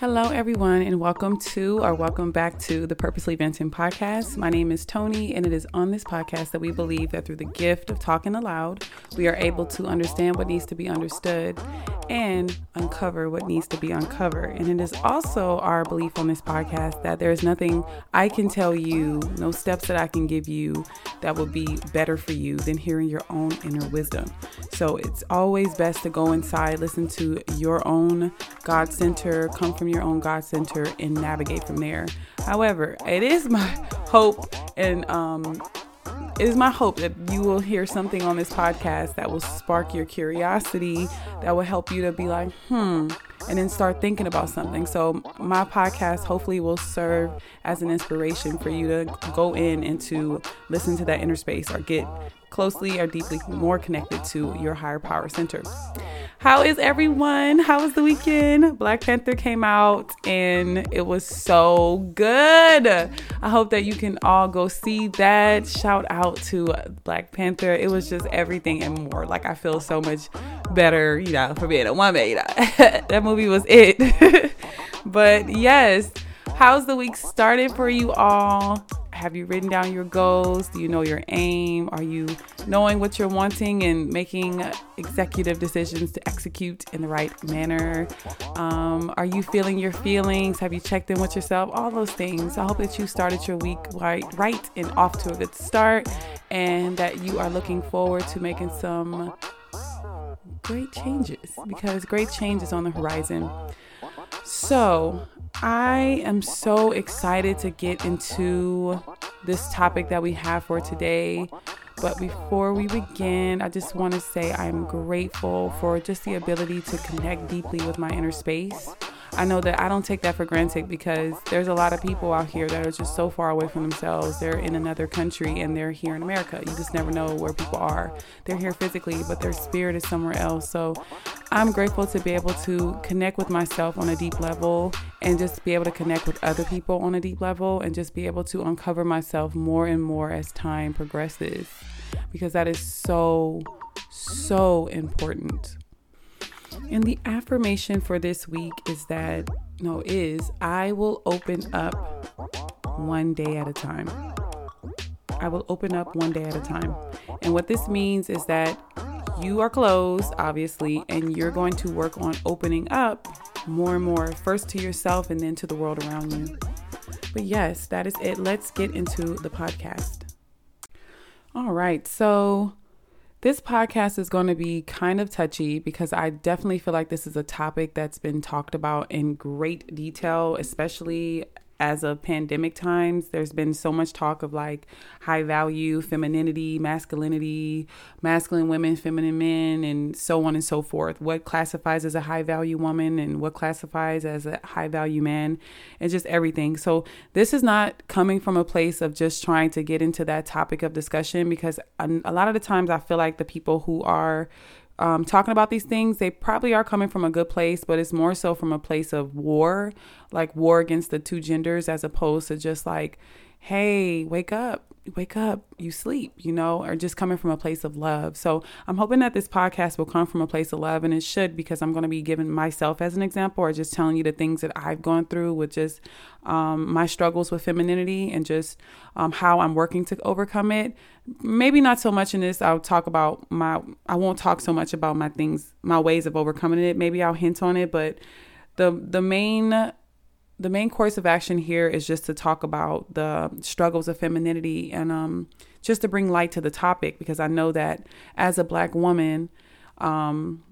Hello, everyone, and welcome to or welcome back to the Purposely Venting podcast. My name is Tony, and it is on this podcast that we believe that through the gift of talking aloud, we are able to understand what needs to be understood and uncover what needs to be uncovered. And it is also our belief on this podcast that there is nothing I can tell you, no steps that I can give you that will be better for you than hearing your own inner wisdom. So it's always best to go inside, listen to your own God center, come from your own God center and navigate from there. However, it is my hope and um, it is my hope that you will hear something on this podcast that will spark your curiosity, that will help you to be like, hmm, and then start thinking about something. So, my podcast hopefully will serve as an inspiration for you to go in and to listen to that inner space or get closely or deeply more connected to your higher power center. How is everyone? How was the weekend? Black Panther came out and it was so good. I hope that you can all go see that. Shout out to Black Panther. It was just everything and more. Like I feel so much better, you know, for being a woman. You know, that movie was it. but yes, how's the week started for you all? Have you written down your goals? Do you know your aim? Are you knowing what you're wanting and making executive decisions to execute in the right manner? Um, are you feeling your feelings? Have you checked in with yourself? All those things. I hope that you started your week right, right and off to a good start, and that you are looking forward to making some great changes because great change is on the horizon. So, I am so excited to get into this topic that we have for today. But before we begin, I just want to say I'm grateful for just the ability to connect deeply with my inner space. I know that I don't take that for granted because there's a lot of people out here that are just so far away from themselves. They're in another country and they're here in America. You just never know where people are. They're here physically, but their spirit is somewhere else. So I'm grateful to be able to connect with myself on a deep level and just be able to connect with other people on a deep level and just be able to uncover myself more and more as time progresses because that is so, so important. And the affirmation for this week is that, no, is I will open up one day at a time. I will open up one day at a time. And what this means is that you are closed, obviously, and you're going to work on opening up more and more, first to yourself and then to the world around you. But yes, that is it. Let's get into the podcast. All right. So, this podcast is going to be kind of touchy because I definitely feel like this is a topic that's been talked about in great detail, especially as of pandemic times, there's been so much talk of like high value femininity, masculinity, masculine women, feminine men, and so on and so forth. What classifies as a high value woman and what classifies as a high value man, and just everything. So, this is not coming from a place of just trying to get into that topic of discussion because um, a lot of the times I feel like the people who are um, talking about these things, they probably are coming from a good place, but it's more so from a place of war, like war against the two genders, as opposed to just like, hey, wake up wake up, you sleep, you know, or just coming from a place of love. So I'm hoping that this podcast will come from a place of love, and it should because I'm going to be giving myself as an example or just telling you the things that I've gone through with just um, my struggles with femininity and just um, how I'm working to overcome it. Maybe not so much in this. I'll talk about my, I won't talk so much about my things, my ways of overcoming it. Maybe I'll hint on it, but the the main the main course of action here is just to talk about the struggles of femininity and um, just to bring light to the topic because I know that as a black woman um,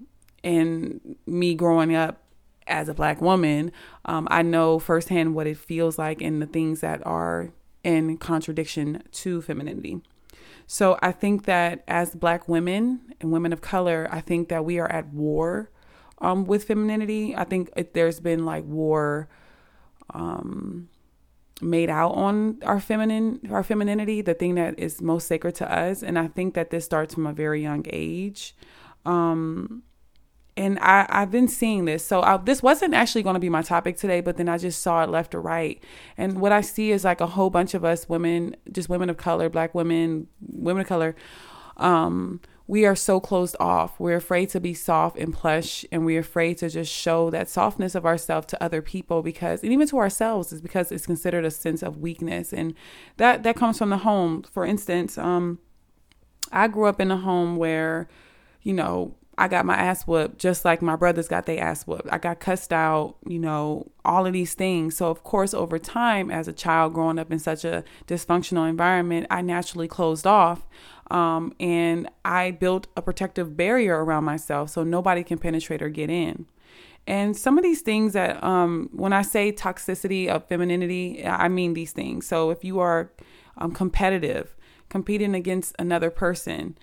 and me growing up as a black woman, um, I know firsthand what it feels like and the things that are in contradiction to femininity. So I think that as black women and women of color, I think that we are at war um, with femininity. I think it, there's been like war um, made out on our feminine our femininity the thing that is most sacred to us and i think that this starts from a very young age um, and I, I've been seeing this. So I, this wasn't actually going to be my topic today, but then I just saw it left or right. And what I see is like a whole bunch of us women, just women of color, black women, women of color, um, we are so closed off. We're afraid to be soft and plush, and we're afraid to just show that softness of ourselves to other people because, and even to ourselves, is because it's considered a sense of weakness, and that that comes from the home. For instance, um, I grew up in a home where, you know, I got my ass whooped just like my brothers got their ass whooped. I got cussed out, you know, all of these things. So, of course, over time, as a child growing up in such a dysfunctional environment, I naturally closed off. Um, and I built a protective barrier around myself so nobody can penetrate or get in. And some of these things that, um, when I say toxicity of femininity, I mean these things. So, if you are um, competitive, competing against another person,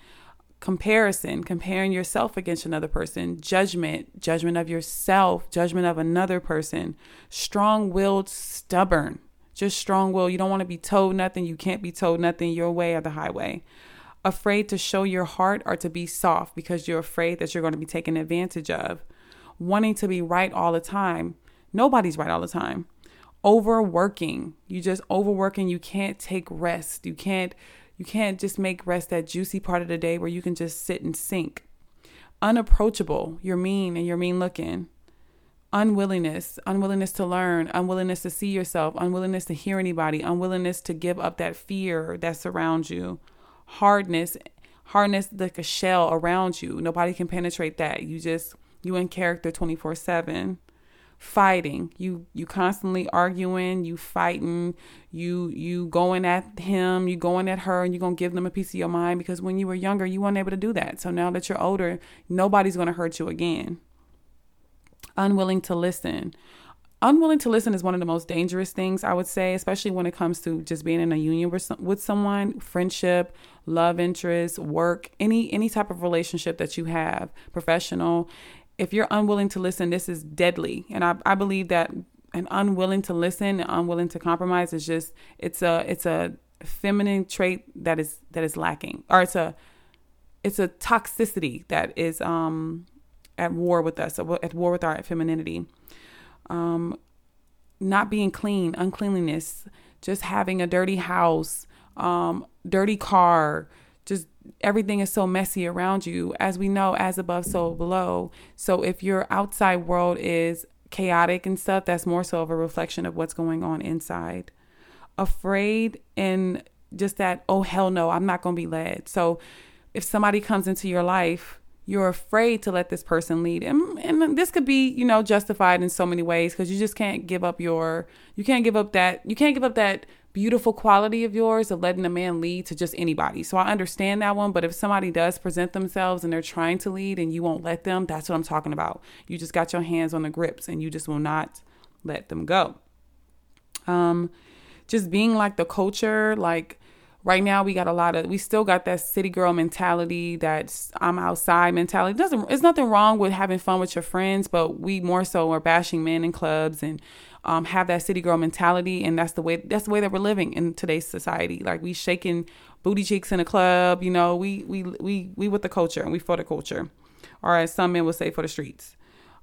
comparison, comparing yourself against another person, judgment, judgment of yourself, judgment of another person, strong willed, stubborn, just strong will. You don't want to be told nothing. You can't be told nothing your way or the highway. Afraid to show your heart or to be soft because you're afraid that you're going to be taken advantage of. Wanting to be right all the time. Nobody's right all the time. Overworking. You just overworking. You can't take rest. You can't you can't just make rest that juicy part of the day where you can just sit and sink. Unapproachable, you're mean and you're mean looking. Unwillingness, unwillingness to learn, unwillingness to see yourself, unwillingness to hear anybody, unwillingness to give up that fear that surrounds you. Hardness, hardness like a shell around you. Nobody can penetrate that. You just, you in character 24 7 fighting. You you constantly arguing you fighting you you going at him you going at her and you're to give them a piece of your mind because when you were younger you weren't able to do that. So now that you're older nobody's to hurt you again. Unwilling to listen. Unwilling to listen is one of the most dangerous things i would say especially when it comes to just being in a union with, with someone friendship love interest work any any type of relationship that you have professional if you're unwilling to listen, this is deadly. And I, I believe that an unwilling to listen, unwilling to compromise is just it's a it's a feminine trait that is that is lacking. Or it's a it's a toxicity that is um at war with us, at war with our femininity. Um not being clean, uncleanliness, just having a dirty house, um, dirty car, just everything is so messy around you. As we know, as above, so below. So if your outside world is chaotic and stuff, that's more so of a reflection of what's going on inside. Afraid and just that, oh, hell no, I'm not going to be led. So if somebody comes into your life, you're afraid to let this person lead. And, and this could be, you know, justified in so many ways because you just can't give up your, you can't give up that, you can't give up that beautiful quality of yours of letting a man lead to just anybody. So I understand that one, but if somebody does present themselves and they're trying to lead and you won't let them, that's what I'm talking about. You just got your hands on the grips and you just will not let them go. Um just being like the culture, like right now we got a lot of we still got that city girl mentality that's i'm outside mentality it doesn't it's nothing wrong with having fun with your friends but we more so are bashing men in clubs and um, have that city girl mentality, and that's the way that's the way that we're living in today's society. Like we shaking booty cheeks in a club, you know, we we we we with the culture and we for the culture, or as some men would say, for the streets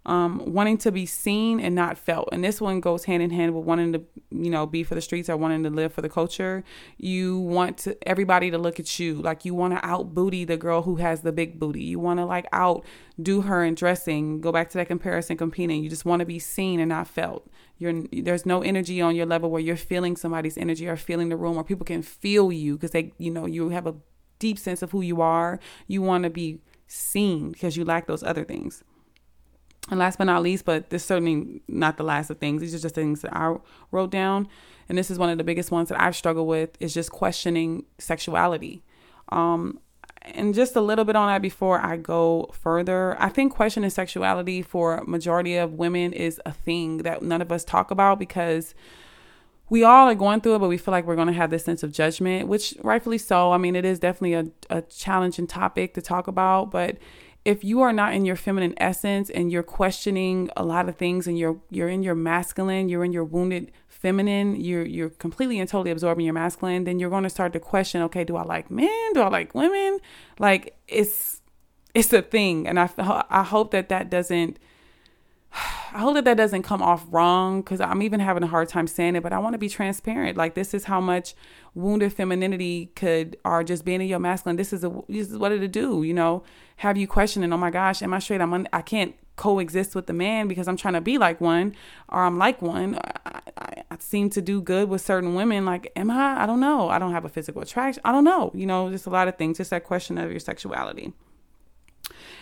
um, wanting to be seen and not felt. And this one goes hand in hand with wanting to, you know, be for the streets or wanting to live for the culture. You want to, everybody to look at you. Like you want to out booty the girl who has the big booty. You want to like out do her in dressing. Go back to that comparison competing. You just want to be seen and not felt. You're, there's no energy on your level where you're feeling somebody's energy or feeling the room or people can feel you because they, you know, you have a deep sense of who you are. You want to be seen because you lack those other things. And last but not least, but this certainly not the last of things. These are just things that I wrote down, and this is one of the biggest ones that I've struggled with is just questioning sexuality. Um, and just a little bit on that before I go further. I think questioning sexuality for majority of women is a thing that none of us talk about because we all are going through it, but we feel like we're going to have this sense of judgment, which rightfully so. I mean, it is definitely a, a challenging topic to talk about, but if you are not in your feminine essence and you're questioning a lot of things and you're you're in your masculine, you're in your wounded feminine, you're you're completely and totally absorbing your masculine, then you're going to start to question, okay, do I like men? Do I like women? Like it's it's a thing and I I hope that that doesn't I hope that that doesn't come off wrong because I'm even having a hard time saying it, but I want to be transparent. Like this is how much wounded femininity could, or just being in your masculine. This is a this is what it'll do. You know, have you questioning, oh my gosh, am I straight? I'm un- I can't coexist with the man because I'm trying to be like one or I'm like one. I, I, I, seem to do good with certain women. Like, am I? I don't know. I don't have a physical attraction. I don't know. You know, just a lot of things. Just that question of your sexuality.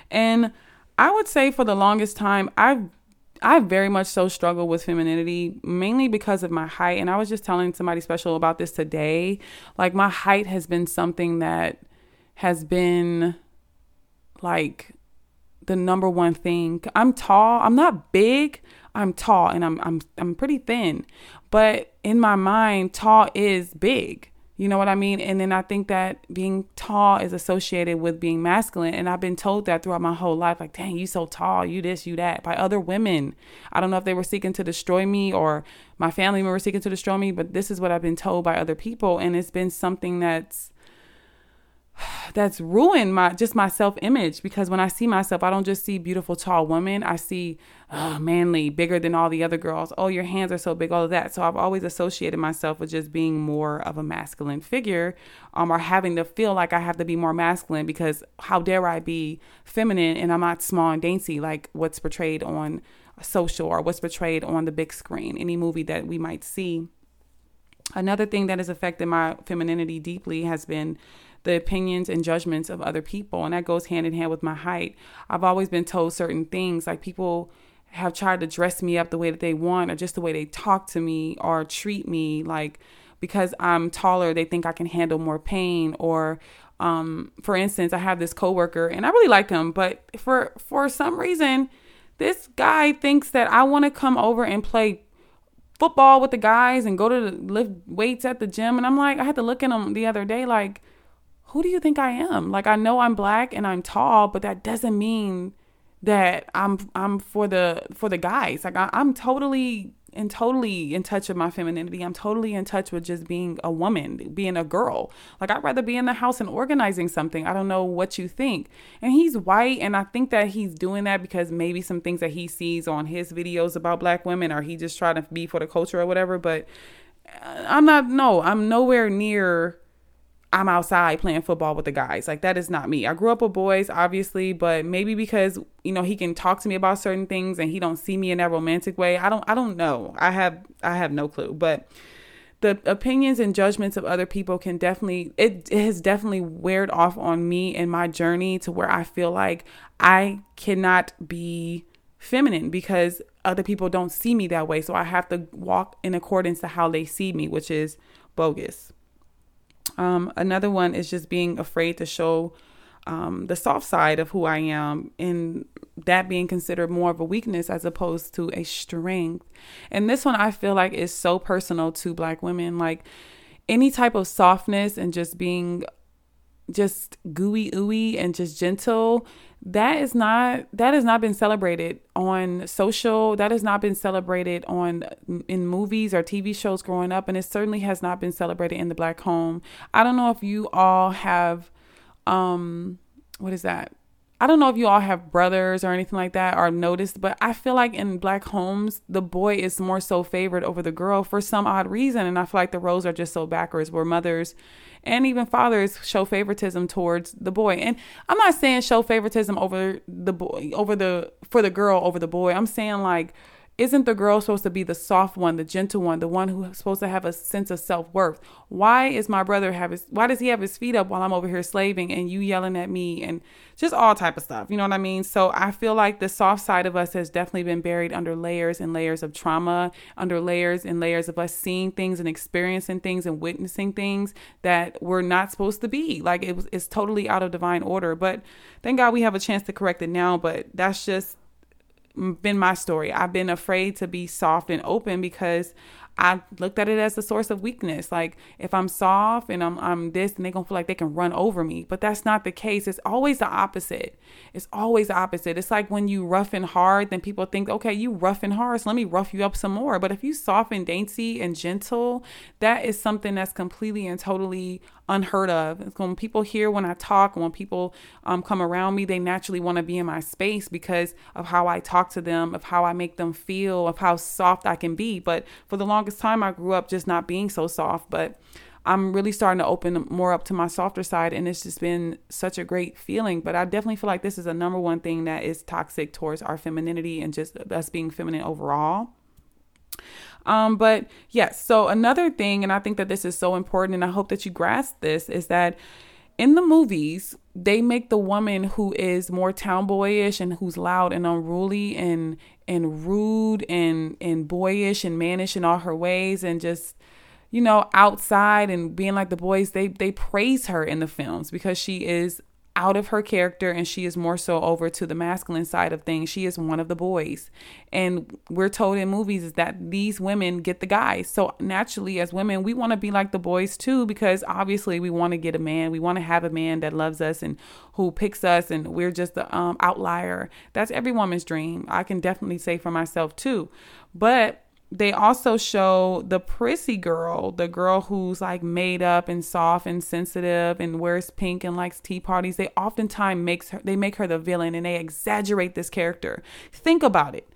And I would say for the longest time, I've I very much so struggle with femininity, mainly because of my height. And I was just telling somebody special about this today. Like, my height has been something that has been like the number one thing. I'm tall. I'm not big. I'm tall and I'm I'm I'm pretty thin. But in my mind, tall is big. You know what I mean? And then I think that being tall is associated with being masculine. And I've been told that throughout my whole life like, dang, you so tall, you this, you that, by other women. I don't know if they were seeking to destroy me or my family member seeking to destroy me, but this is what I've been told by other people. And it's been something that's that's ruined my just my self image because when I see myself, I don't just see beautiful tall women. I see oh, manly, bigger than all the other girls. Oh, your hands are so big, all of that. So I've always associated myself with just being more of a masculine figure, um, or having to feel like I have to be more masculine because how dare I be feminine and I'm not small and dainty like what's portrayed on social or what's portrayed on the big screen, any movie that we might see. Another thing that has affected my femininity deeply has been the opinions and judgments of other people. And that goes hand in hand with my height. I've always been told certain things, like people have tried to dress me up the way that they want, or just the way they talk to me or treat me. Like, because I'm taller, they think I can handle more pain. Or, um, for instance, I have this coworker, and I really like him, but for for some reason, this guy thinks that I want to come over and play football with the guys and go to lift weights at the gym. And I'm like, I had to look at him the other day, like, who do you think I am? Like I know I'm black and I'm tall, but that doesn't mean that I'm I'm for the for the guys. Like I, I'm totally and totally in touch with my femininity. I'm totally in touch with just being a woman, being a girl. Like I'd rather be in the house and organizing something. I don't know what you think. And he's white and I think that he's doing that because maybe some things that he sees on his videos about black women or he just trying to be for the culture or whatever, but uh, I'm not no, I'm nowhere near I'm outside playing football with the guys. Like that is not me. I grew up with boys, obviously, but maybe because you know he can talk to me about certain things and he don't see me in that romantic way. I don't. I don't know. I have. I have no clue. But the opinions and judgments of other people can definitely. It, it has definitely weared off on me in my journey to where I feel like I cannot be feminine because other people don't see me that way. So I have to walk in accordance to how they see me, which is bogus. Um, another one is just being afraid to show um, the soft side of who I am, and that being considered more of a weakness as opposed to a strength. And this one I feel like is so personal to Black women. Like any type of softness and just being just gooey ooey and just gentle that is not that has not been celebrated on social that has not been celebrated on in movies or tv shows growing up and it certainly has not been celebrated in the black home. I don't know if you all have um what is that I don't know if you all have brothers or anything like that or noticed, but I feel like in black homes, the boy is more so favored over the girl for some odd reason. And I feel like the roles are just so backwards where mothers and even fathers show favoritism towards the boy. And I'm not saying show favoritism over the boy, over the, for the girl over the boy. I'm saying like, isn't the girl supposed to be the soft one, the gentle one, the one who's supposed to have a sense of self worth? Why is my brother have his? Why does he have his feet up while I'm over here slaving and you yelling at me and just all type of stuff? You know what I mean? So I feel like the soft side of us has definitely been buried under layers and layers of trauma, under layers and layers of us seeing things and experiencing things and witnessing things that we're not supposed to be. Like it was, it's totally out of divine order. But thank God we have a chance to correct it now. But that's just been my story. I've been afraid to be soft and open because I looked at it as a source of weakness. Like if I'm soft and I'm I'm this and they're gonna feel like they can run over me. But that's not the case. It's always the opposite. It's always the opposite. It's like when you rough and hard, then people think, okay, you rough and hard, so let me rough you up some more. But if you soft and dainty and gentle, that is something that's completely and totally unheard of. It's when people hear when I talk, when people um, come around me, they naturally want to be in my space because of how I talk to them, of how I make them feel, of how soft I can be. But for the longest time, I grew up just not being so soft. But I'm really starting to open more up to my softer side, and it's just been such a great feeling. But I definitely feel like this is a number one thing that is toxic towards our femininity and just us being feminine overall. Um, but yes, so another thing, and I think that this is so important, and I hope that you grasp this, is that in the movies, they make the woman who is more tomboyish and who's loud and unruly and and rude and and boyish and mannish in all her ways and just you know outside and being like the boys they they praise her in the films because she is out of her character and she is more so over to the masculine side of things. She is one of the boys. And we're told in movies is that these women get the guys. So naturally as women, we want to be like the boys too because obviously we want to get a man. We want to have a man that loves us and who picks us and we're just the um, outlier. That's every woman's dream. I can definitely say for myself too. But they also show the prissy girl, the girl who's like made up and soft and sensitive and wears pink and likes tea parties. They oftentimes makes her they make her the villain and they exaggerate this character. Think about it.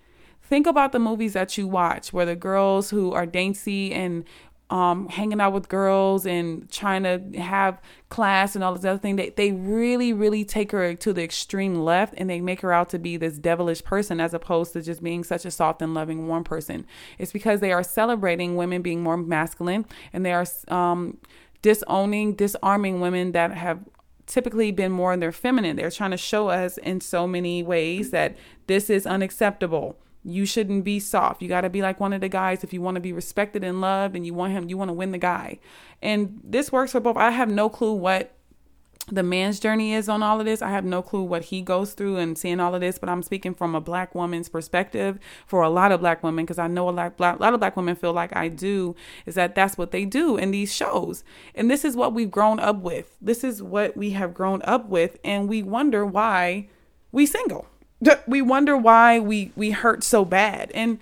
Think about the movies that you watch where the girls who are dainty and um, hanging out with girls and trying to have class and all this other thing. They, they really, really take her to the extreme left and they make her out to be this devilish person as opposed to just being such a soft and loving, warm person. It's because they are celebrating women being more masculine and they are um, disowning, disarming women that have typically been more in their feminine. They're trying to show us in so many ways that this is unacceptable you shouldn't be soft. You got to be like one of the guys if you want to be respected and loved and you want him, you want to win the guy. And this works for both. I have no clue what the man's journey is on all of this. I have no clue what he goes through and seeing all of this, but I'm speaking from a black woman's perspective for a lot of black women because I know a lot, a lot of black women feel like I do is that that's what they do in these shows. And this is what we've grown up with. This is what we have grown up with and we wonder why we single we wonder why we we hurt so bad and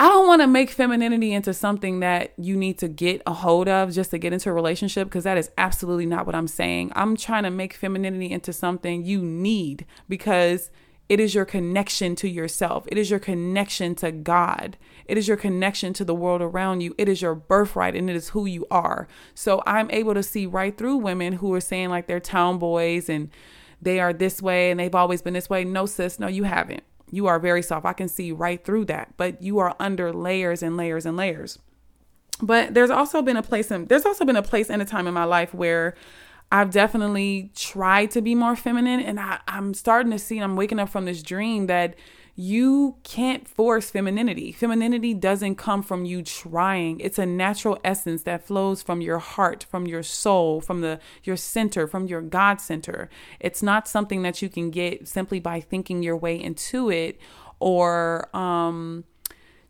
I don't want to make femininity into something that you need to get a hold of just to get into a relationship because that is absolutely not what I'm saying. I'm trying to make femininity into something you need because it is your connection to yourself. It is your connection to God. It is your connection to the world around you. It is your birthright and it is who you are. So I'm able to see right through women who are saying like they're tomboys and they are this way and they've always been this way. No, sis, no, you haven't. You are very soft. I can see right through that, but you are under layers and layers and layers. But there's also been a place in there's also been a place and a time in my life where I've definitely tried to be more feminine and I, I'm starting to see I'm waking up from this dream that you can't force femininity. Femininity doesn't come from you trying. It's a natural essence that flows from your heart, from your soul, from the your center, from your God center. It's not something that you can get simply by thinking your way into it or um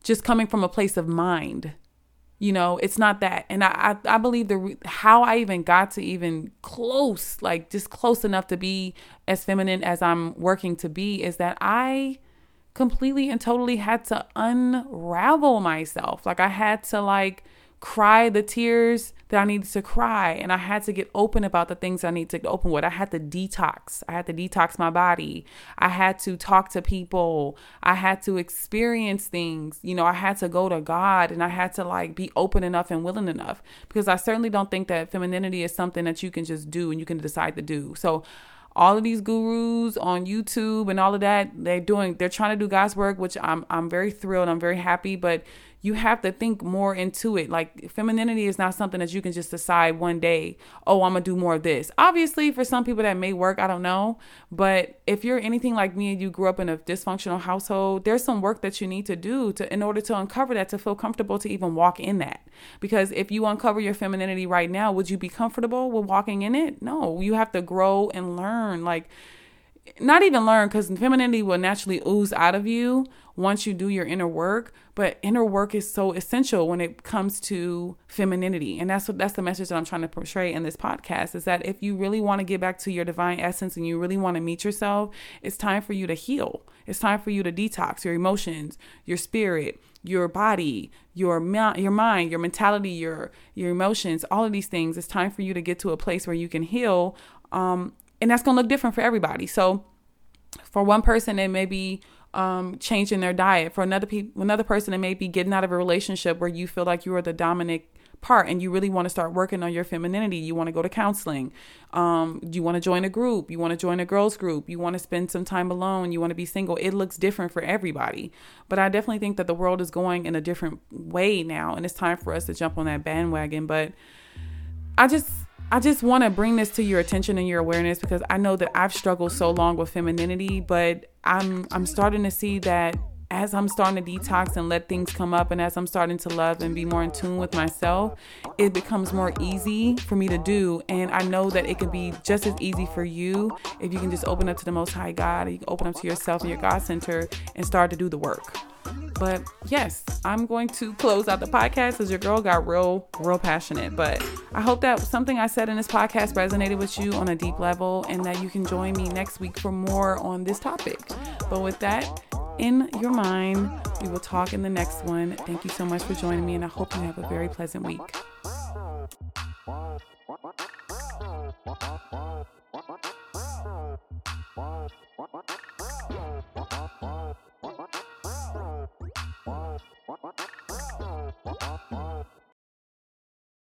just coming from a place of mind. You know, it's not that. And I, I, I believe the how I even got to even close, like just close enough to be as feminine as I'm working to be, is that I completely and totally had to unravel myself. Like I had to like cry the tears that I needed to cry and I had to get open about the things I need to open with. I had to detox. I had to detox my body. I had to talk to people. I had to experience things. You know, I had to go to God and I had to like be open enough and willing enough because I certainly don't think that femininity is something that you can just do and you can decide to do. So all of these gurus on YouTube and all of that, they're doing they're trying to do God's work, which I'm I'm very thrilled, I'm very happy, but you have to think more into it. Like femininity is not something that you can just decide one day, oh, I'm gonna do more of this. Obviously, for some people that may work, I don't know. But if you're anything like me and you grew up in a dysfunctional household, there's some work that you need to do to in order to uncover that to feel comfortable to even walk in that. Because if you uncover your femininity right now, would you be comfortable with walking in it? No, you have to grow and learn. Like not even learn because femininity will naturally ooze out of you once you do your inner work. But inner work is so essential when it comes to femininity. And that's what that's the message that I'm trying to portray in this podcast is that if you really want to get back to your divine essence and you really want to meet yourself, it's time for you to heal. It's time for you to detox your emotions, your spirit, your body, your your mind, your mentality, your your emotions, all of these things. It's time for you to get to a place where you can heal. Um, and that's gonna look different for everybody. So, for one person, it may be um, changing their diet. For another pe- another person, it may be getting out of a relationship where you feel like you are the dominant part and you really want to start working on your femininity, you want to go to counseling, um, you want to join a group, you want to join a girls group, you want to spend some time alone, you want to be single. It looks different for everybody. But I definitely think that the world is going in a different way now and it's time for us to jump on that bandwagon. But I just I just want to bring this to your attention and your awareness because I know that I've struggled so long with femininity, but I'm I'm starting to see that as I'm starting to detox and let things come up, and as I'm starting to love and be more in tune with myself, it becomes more easy for me to do. And I know that it can be just as easy for you if you can just open up to the Most High God, you can open up to yourself and your God Center and start to do the work. But yes, I'm going to close out the podcast because your girl got real, real passionate. But I hope that something I said in this podcast resonated with you on a deep level and that you can join me next week for more on this topic. But with that, in your mind. We will talk in the next one. Thank you so much for joining me, and I hope you have a very pleasant week. What?